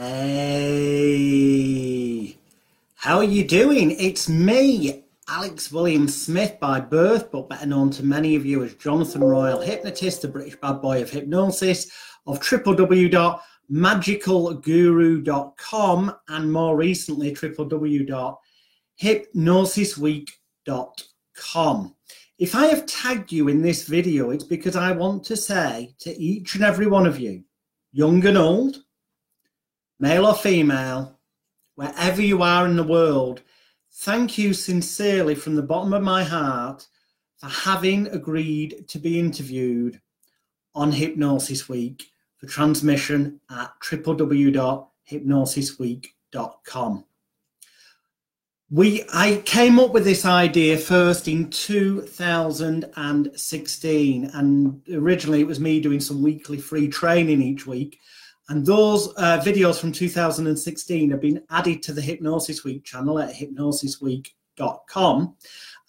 Hey, how are you doing? It's me, Alex William Smith by birth, but better known to many of you as Jonathan Royle, hypnotist, the British bad boy of hypnosis, of www.magicalguru.com and more recently www.hypnosisweek.com. If I have tagged you in this video, it's because I want to say to each and every one of you, young and old, male or female, wherever you are in the world, thank you sincerely from the bottom of my heart for having agreed to be interviewed on Hypnosis Week for transmission at www.hypnosisweek.com. We I came up with this idea first in 2016 and originally it was me doing some weekly free training each week and those uh, videos from 2016 have been added to the Hypnosis Week channel at hypnosisweek.com,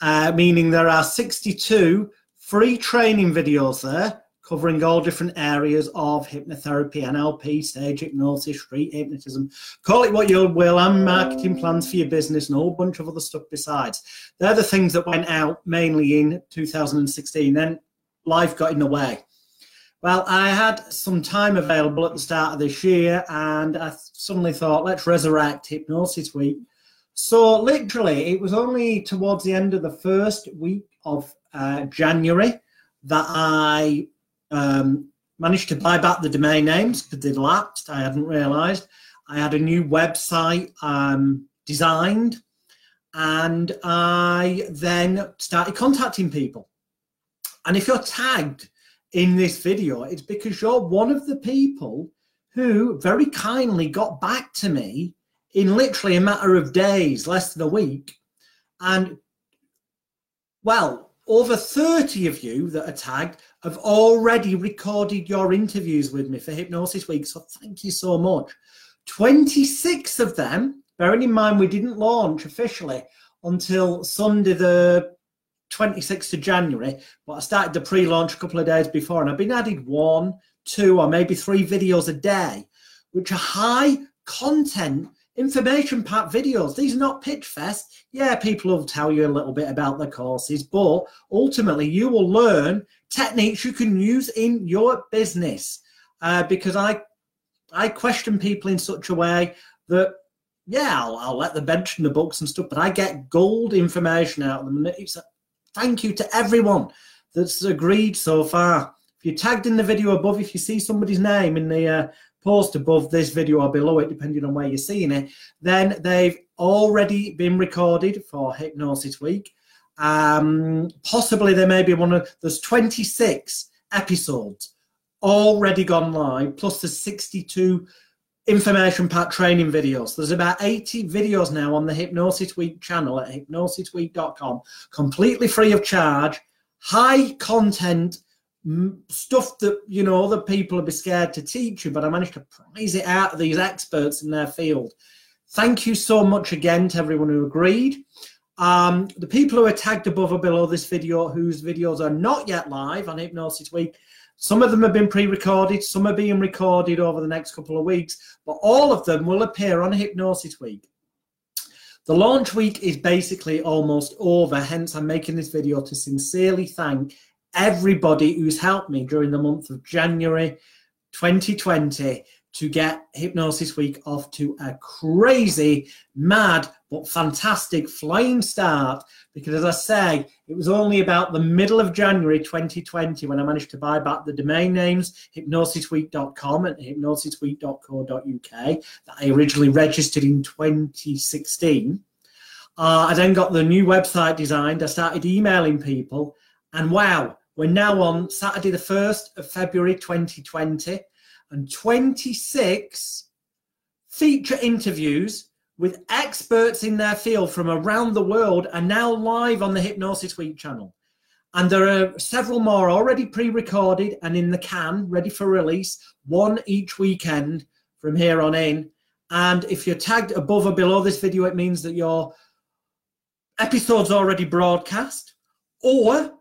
uh, meaning there are 62 free training videos there covering all different areas of hypnotherapy, NLP, stage hypnosis, street hypnotism. Call it what you will, and marketing plans for your business, and a whole bunch of other stuff besides. They're the things that went out mainly in 2016. Then life got in the way. Well, I had some time available at the start of this year, and I suddenly thought, let's resurrect Hypnosis Week. So, literally, it was only towards the end of the first week of uh, January that I um, managed to buy back the domain names because they'd lapsed. I hadn't realized. I had a new website um, designed, and I then started contacting people. And if you're tagged, in this video, it's because you're one of the people who very kindly got back to me in literally a matter of days, less than a week. And well, over 30 of you that are tagged have already recorded your interviews with me for Hypnosis Week. So thank you so much. 26 of them, bearing in mind we didn't launch officially until Sunday, the 26th of January, but I started the pre-launch a couple of days before, and I've been added one, two, or maybe three videos a day, which are high content, information packed videos. These are not pitch fest. Yeah, people will tell you a little bit about the courses, but ultimately you will learn techniques you can use in your business. Uh, because I I question people in such a way that yeah, I'll, I'll, let them mention the books and stuff, but I get gold information out of them. It's thank you to everyone that's agreed so far. If you're tagged in the video above, if you see somebody's name in the uh, post above this video or below it, depending on where you're seeing it, then they've already been recorded for Hypnosis Week. Um, possibly there may be one of there's 26 episodes already gone live, plus the 62 information pack training videos. There's about 80 videos now on the Hypnosis Week channel at hypnosisweek.com, completely free of charge, high content stuff that you know other people would be scared to teach you, but I managed to prize it out of these experts in their field. Thank you so much again to everyone who agreed. Um, the people who are tagged above or below this video, whose videos are not yet live on Hypnosis Week, some of them have been pre recorded, some are being recorded over the next couple of weeks, but all of them will appear on Hypnosis Week. The launch week is basically almost over, hence, I'm making this video to sincerely thank everybody who's helped me during the month of January 2020 to get Hypnosis Week off to a crazy, mad, but fantastic flying start. Because as I say, it was only about the middle of January 2020 when I managed to buy back the domain names hypnosisweek.com and hypnosisweek.co.uk that I originally registered in 2016. Uh, I then got the new website designed. I started emailing people, and wow, we're now on Saturday, the 1st of February 2020 and 26 feature interviews with experts in their field from around the world are now live on the Hypnosis Week channel. And there are several more already pre recorded and in the can, ready for release, one each weekend from here on in. And if you're tagged above or below this video, it means that your episode's already broadcast, or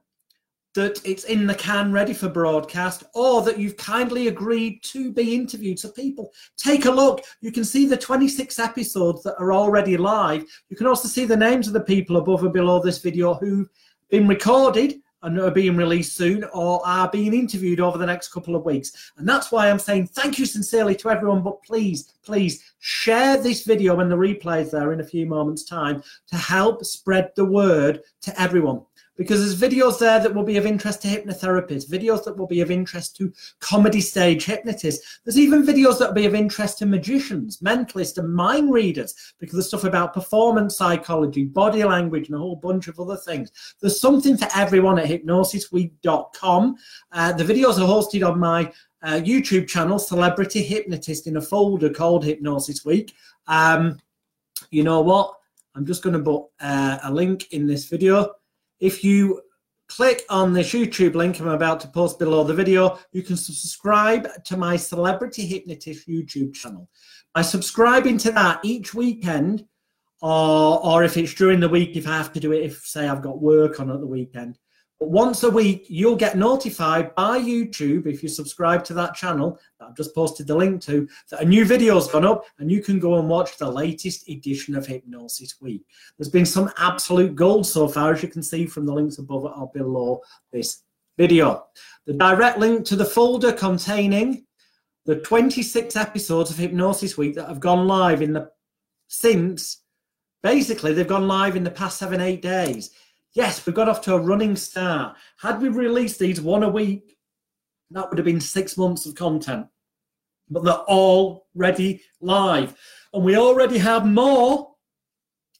that it's in the can ready for broadcast or that you've kindly agreed to be interviewed. So, people, take a look. You can see the 26 episodes that are already live. You can also see the names of the people above and below this video who've been recorded and are being released soon or are being interviewed over the next couple of weeks. And that's why I'm saying thank you sincerely to everyone. But please, please share this video when the replay is there in a few moments' time to help spread the word to everyone because there's videos there that will be of interest to hypnotherapists, videos that will be of interest to comedy stage hypnotists. There's even videos that will be of interest to magicians, mentalists, and mind readers because there's stuff about performance psychology, body language, and a whole bunch of other things. There's something for everyone at hypnosisweek.com. Uh, the videos are hosted on my uh, YouTube channel, Celebrity Hypnotist, in a folder called Hypnosis Week. Um, you know what? I'm just going to put uh, a link in this video if you click on this YouTube link I'm about to post below the video, you can subscribe to my Celebrity Hypnotist YouTube channel. By subscribing to that each weekend, or, or if it's during the week, if I have to do it, if say I've got work on at the weekend, once a week, you'll get notified by YouTube if you subscribe to that channel that I've just posted the link to that a new video's gone up and you can go and watch the latest edition of Hypnosis Week. There's been some absolute gold so far, as you can see from the links above or below this video. The direct link to the folder containing the 26 episodes of Hypnosis Week that have gone live in the since basically they've gone live in the past seven, eight days. Yes, we got off to a running start. Had we released these one a week, that would have been six months of content. But they're already live. And we already have more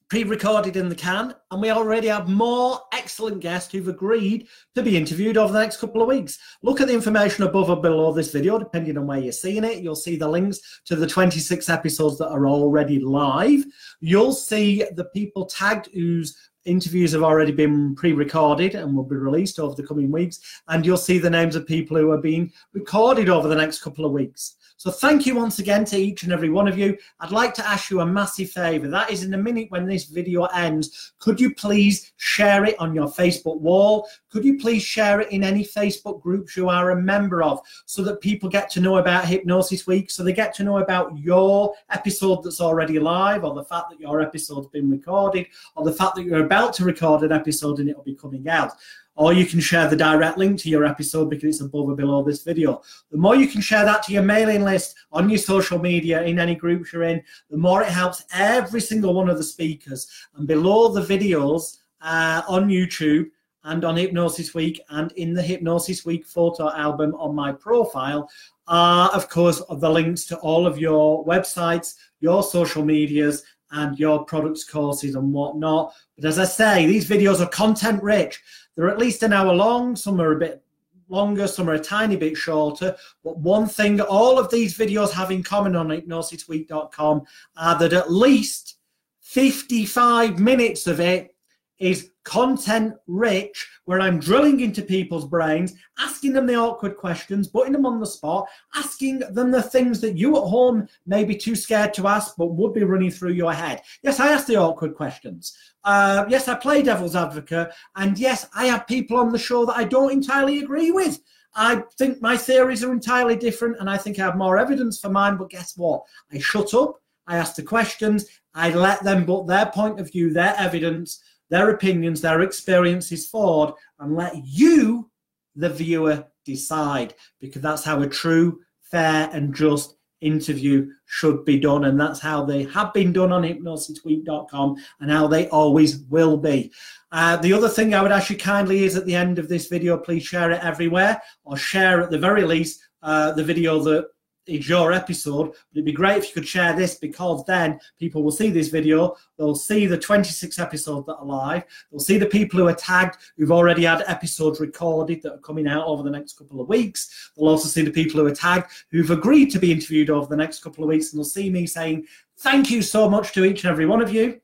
pre-recorded in the can, and we already have more excellent guests who've agreed to be interviewed over the next couple of weeks. Look at the information above or below this video, depending on where you're seeing it. You'll see the links to the 26 episodes that are already live. You'll see the people tagged whose interviews have already been pre-recorded and will be released over the coming weeks and you'll see the names of people who are being recorded over the next couple of weeks so thank you once again to each and every one of you. I'd like to ask you a massive favor. That is in a minute when this video ends. Could you please share it on your Facebook wall? Could you please share it in any Facebook groups you are a member of so that people get to know about Hypnosis Week, so they get to know about your episode that's already live, or the fact that your episode's been recorded, or the fact that you're about to record an episode and it'll be coming out or you can share the direct link to your episode because it's above or below this video. The more you can share that to your mailing list on your social media in any groups you're in, the more it helps every single one of the speakers. And below the videos uh, on YouTube and on Hypnosis Week and in the Hypnosis Week photo album on my profile are, of course, the links to all of your websites, your social medias, and your products, courses, and whatnot. But as I say, these videos are content rich. They're at least an hour long. Some are a bit longer, some are a tiny bit shorter. But one thing all of these videos have in common on hypnosisweek.com are that at least 55 minutes of it is content rich, where I'm drilling into people's brains, asking them the awkward questions, putting them on the spot, asking them the things that you at home may be too scared to ask, but would be running through your head. Yes, I ask the awkward questions. Uh, yes, I play devil's advocate. And yes, I have people on the show that I don't entirely agree with. I think my theories are entirely different and I think I have more evidence for mine. But guess what? I shut up. I ask the questions. I let them put their point of view, their evidence, their opinions, their experiences forward, and let you, the viewer, decide because that's how a true, fair, and just interview should be done. And that's how they have been done on hypnosisweek.com and how they always will be. Uh, the other thing I would ask you kindly is at the end of this video, please share it everywhere or share at the very least uh, the video that is your episode. But it'd be great if you could share this because then people will see this video. They'll see the 26 episodes that are live. They'll see the people who are tagged who've already had episodes recorded that are coming out over the next couple of weeks. They'll also see the people who are tagged who've agreed to be interviewed over the next couple of weeks. And they'll see me saying, Thank you so much to each and every one of you.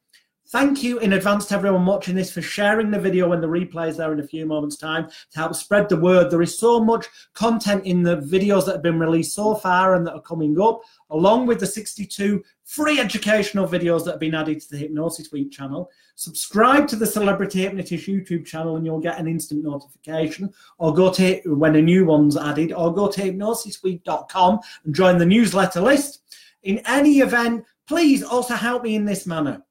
Thank you in advance to everyone watching this for sharing the video when the replay is there in a few moments' time to help spread the word. There is so much content in the videos that have been released so far and that are coming up, along with the 62 free educational videos that have been added to the Hypnosis Week channel. Subscribe to the Celebrity Hypnotist YouTube channel and you'll get an instant notification, or go to when a new one's added, or go to hypnosisweek.com and join the newsletter list. In any event, please also help me in this manner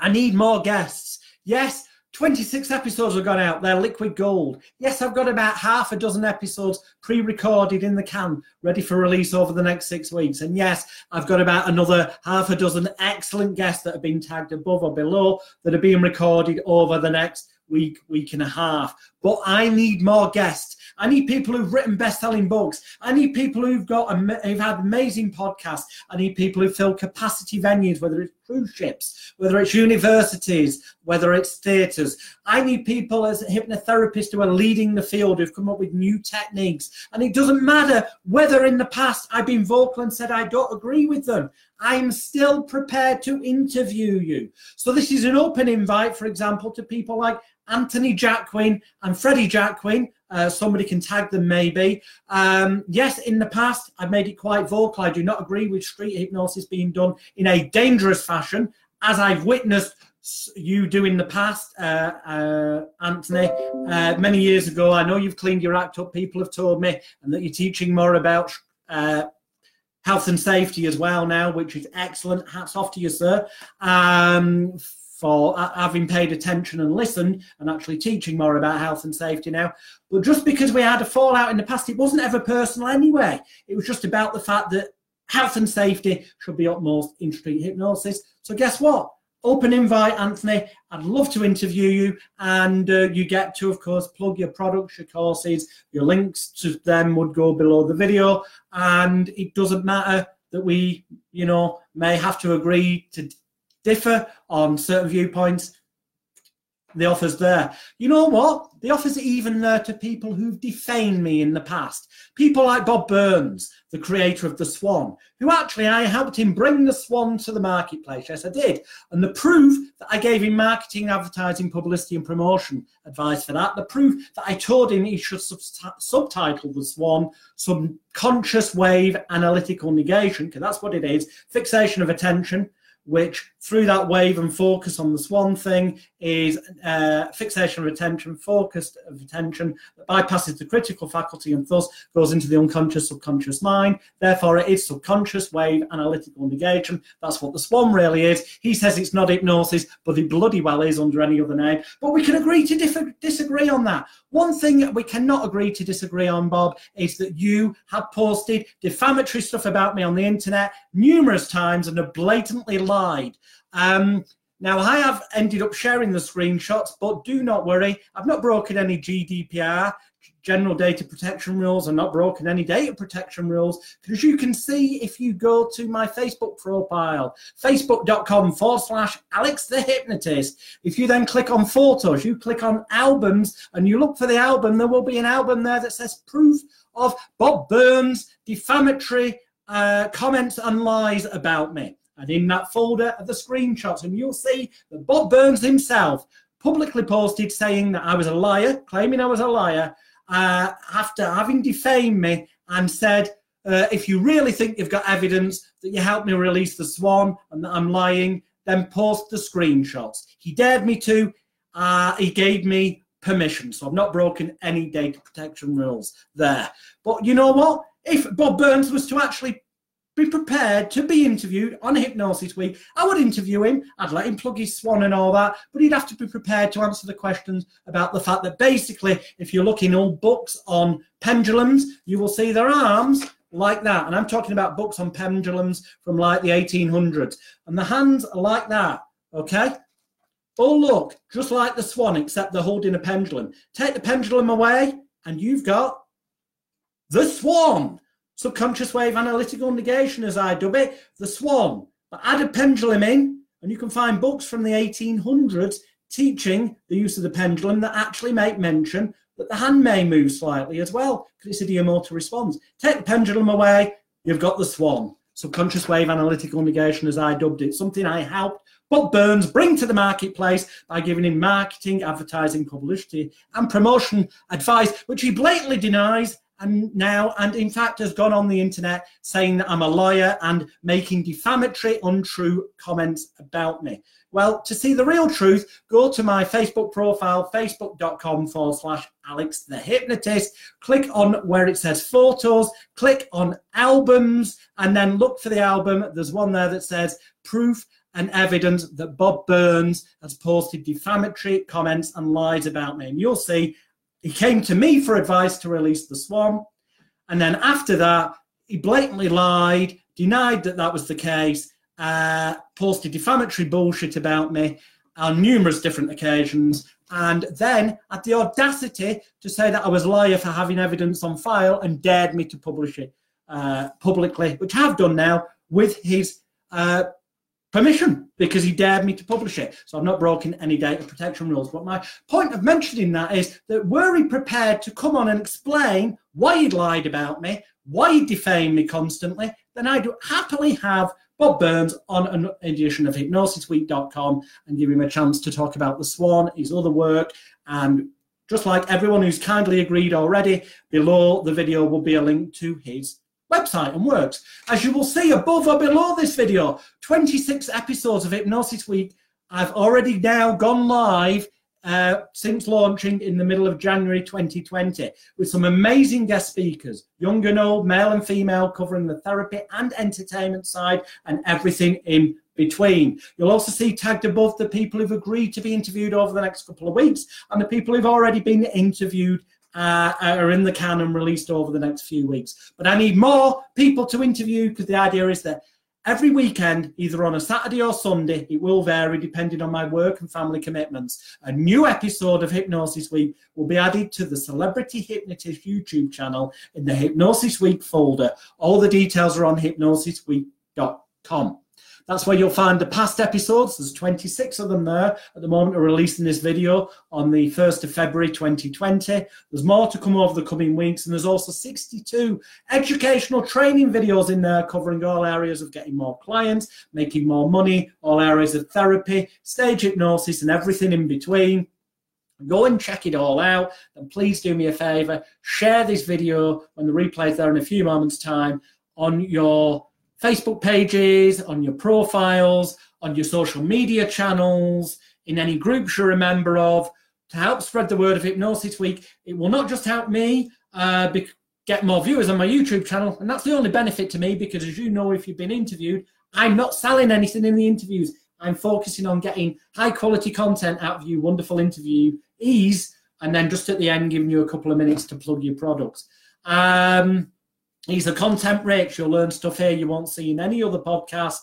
I need more guests. Yes, 26 episodes have gone out. They're liquid gold. Yes, I've got about half a dozen episodes pre recorded in the can, ready for release over the next six weeks. And yes, I've got about another half a dozen excellent guests that have been tagged above or below that are being recorded over the next week, week and a half. But I need more guests. I need people who've written best-selling books. I need people who've got who've had amazing podcasts. I need people who fill capacity venues, whether it's cruise ships, whether it's universities, whether it's theatres. I need people as hypnotherapists who are leading the field, who've come up with new techniques. And it doesn't matter whether in the past I've been vocal and said I don't agree with them. I'm still prepared to interview you. So this is an open invite, for example, to people like Anthony Jacquin and Freddie Jacquin. Uh, somebody can tag them maybe. Um, yes, in the past, I've made it quite vocal. I do not agree with street hypnosis being done in a dangerous fashion, as I've witnessed you do in the past, uh, uh, Anthony. Uh, many years ago, I know you've cleaned your act up. People have told me, and that you're teaching more about uh, health and safety as well now, which is excellent. Hats off to you, sir. Um, for having paid attention and listened and actually teaching more about health and safety now. But just because we had a fallout in the past, it wasn't ever personal anyway. It was just about the fact that health and safety should be utmost in street hypnosis. So guess what? Open invite, Anthony. I'd love to interview you, and uh, you get to, of course, plug your products, your courses, your links to them would go below the video, and it doesn't matter that we, you know, may have to agree to differ on certain viewpoints, the offer's there. You know what? The offer's even there to people who've defamed me in the past. People like Bob Burns, the creator of The Swan, who actually I helped him bring The Swan to the marketplace. Yes, I did. And the proof that I gave him marketing, advertising, publicity, and promotion advice for that, the proof that I told him he should sub- subtitle The Swan Subconscious Wave Analytical Negation, because that's what it is fixation of attention which through that wave and focus on the swan thing is uh, fixation of attention, focused of attention that bypasses the critical faculty and thus goes into the unconscious subconscious mind. Therefore, it is subconscious wave analytical negation. That's what the swan really is. He says it's not hypnosis, but it bloody well is under any other name. But we can agree to differ, disagree on that. One thing we cannot agree to disagree on, Bob, is that you have posted defamatory stuff about me on the internet numerous times and have blatantly lied. Um, now, I have ended up sharing the screenshots, but do not worry. I've not broken any GDPR, general data protection rules. I've not broken any data protection rules. Because you can see if you go to my Facebook profile, facebook.com forward slash Alex the Hypnotist. If you then click on photos, you click on albums, and you look for the album, there will be an album there that says proof of Bob Burns' defamatory uh, comments and lies about me. And in that folder are the screenshots, and you'll see that Bob Burns himself publicly posted saying that I was a liar, claiming I was a liar, uh, after having defamed me and said, uh, if you really think you've got evidence that you helped me release the swan and that I'm lying, then post the screenshots. He dared me to. Uh, he gave me permission. So I've not broken any data protection rules there. But you know what? If Bob Burns was to actually be prepared to be interviewed on Hypnosis Week. I would interview him. I'd let him plug his swan and all that, but he'd have to be prepared to answer the questions about the fact that basically, if you look in old books on pendulums, you will see their arms like that. And I'm talking about books on pendulums from like the 1800s. And the hands are like that. Okay. Oh, look, just like the swan, except they're holding a pendulum. Take the pendulum away, and you've got the swan subconscious wave analytical negation, as I dub it, the swan. But add a pendulum in, and you can find books from the 1800s teaching the use of the pendulum that actually make mention that the hand may move slightly as well, because it's ideomotor response. Take the pendulum away, you've got the swan. subconscious wave analytical negation, as I dubbed it, something I helped Bob Burns bring to the marketplace by giving him marketing, advertising, publicity, and promotion advice, which he blatantly denies and now, and in fact, has gone on the internet saying that I'm a liar and making defamatory, untrue comments about me. Well, to see the real truth, go to my Facebook profile, facebook.com forward slash Alex the Hypnotist. Click on where it says photos, click on albums, and then look for the album. There's one there that says proof and evidence that Bob Burns has posted defamatory comments and lies about me. And you'll see he came to me for advice to release the Swan. And then after that, he blatantly lied, denied that that was the case, uh, posted defamatory bullshit about me on numerous different occasions, and then had the audacity to say that I was a liar for having evidence on file and dared me to publish it uh, publicly, which I have done now with his uh, permission because he dared me to publish it. So I've not broken any data protection rules. But my point of mentioning that is that were he prepared to come on and explain why he'd lied about me, why he defamed me constantly, then I'd happily have Bob Burns on an edition of hypnosisweek.com and give him a chance to talk about the Swan, his other work, and just like everyone who's kindly agreed already, below the video will be a link to his website and works. As you will see above or below this video, 26 episodes of Hypnosis Week. I've already now gone live uh, since launching in the middle of January 2020 with some amazing guest speakers, young and old, male and female, covering the therapy and entertainment side and everything in between. You'll also see tagged above the people who've agreed to be interviewed over the next couple of weeks and the people who've already been interviewed uh, are in the can and released over the next few weeks. But I need more people to interview because the idea is that every weekend, either on a Saturday or Sunday, it will vary depending on my work and family commitments. A new episode of Hypnosis Week will be added to the Celebrity Hypnotist YouTube channel in the Hypnosis Week folder. All the details are on hypnosisweek.com. That's where you'll find the past episodes. There's 26 of them there at the moment of releasing this video on the 1st of February 2020. There's more to come over the coming weeks, and there's also 62 educational training videos in there covering all areas of getting more clients, making more money, all areas of therapy, stage hypnosis, and everything in between. Go and check it all out. And please do me a favor, share this video when the replay's there in a few moments' time on your Facebook pages, on your profiles, on your social media channels, in any groups you're a member of, to help spread the word of Hypnosis Week. It will not just help me uh, get more viewers on my YouTube channel, and that's the only benefit to me because, as you know, if you've been interviewed, I'm not selling anything in the interviews. I'm focusing on getting high quality content out of you, wonderful interviewees, and then just at the end, giving you a couple of minutes to plug your products. Um, He's a content rich. You'll learn stuff here you won't see in any other podcast.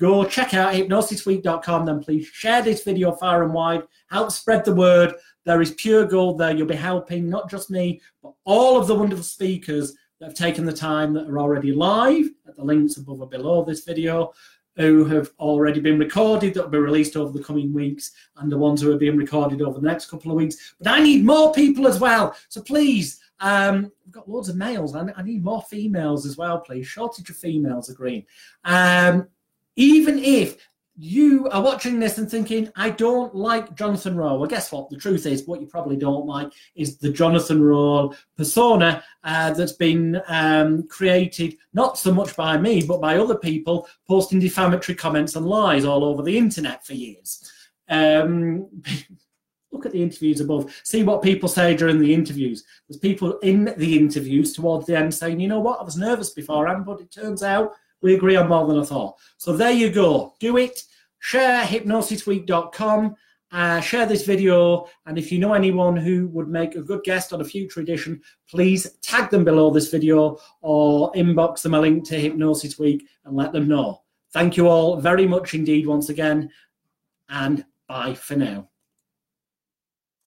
Go check out hypnosisweek.com. Then please share this video far and wide. Help spread the word. There is pure gold there. You'll be helping not just me, but all of the wonderful speakers that have taken the time that are already live at the links above or below this video, who have already been recorded that will be released over the coming weeks, and the ones who are being recorded over the next couple of weeks. But I need more people as well. So please um, we've got loads of males. I, I, need more females as well, please. Shortage of females are green. Um, even if you are watching this and thinking, I don't like Jonathan Royle. Well, guess what? The truth is, what you probably don't like is the Jonathan Royle persona uh, that's been um, created not so much by me, but by other people posting defamatory comments and lies all over the internet for years. Um, look at the interviews above, see what people say during the interviews. There's people in the interviews towards the end saying, you know what, I was nervous beforehand, but it turns out we agree on more than I thought. So there you go. Do it. Share hypnosisweek.com. Uh, share this video, and if you know anyone who would make a good guest on a future edition, please tag them below this video or inbox them a link to Hypnosis Week and let them know. Thank you all very much indeed once again, and bye for now.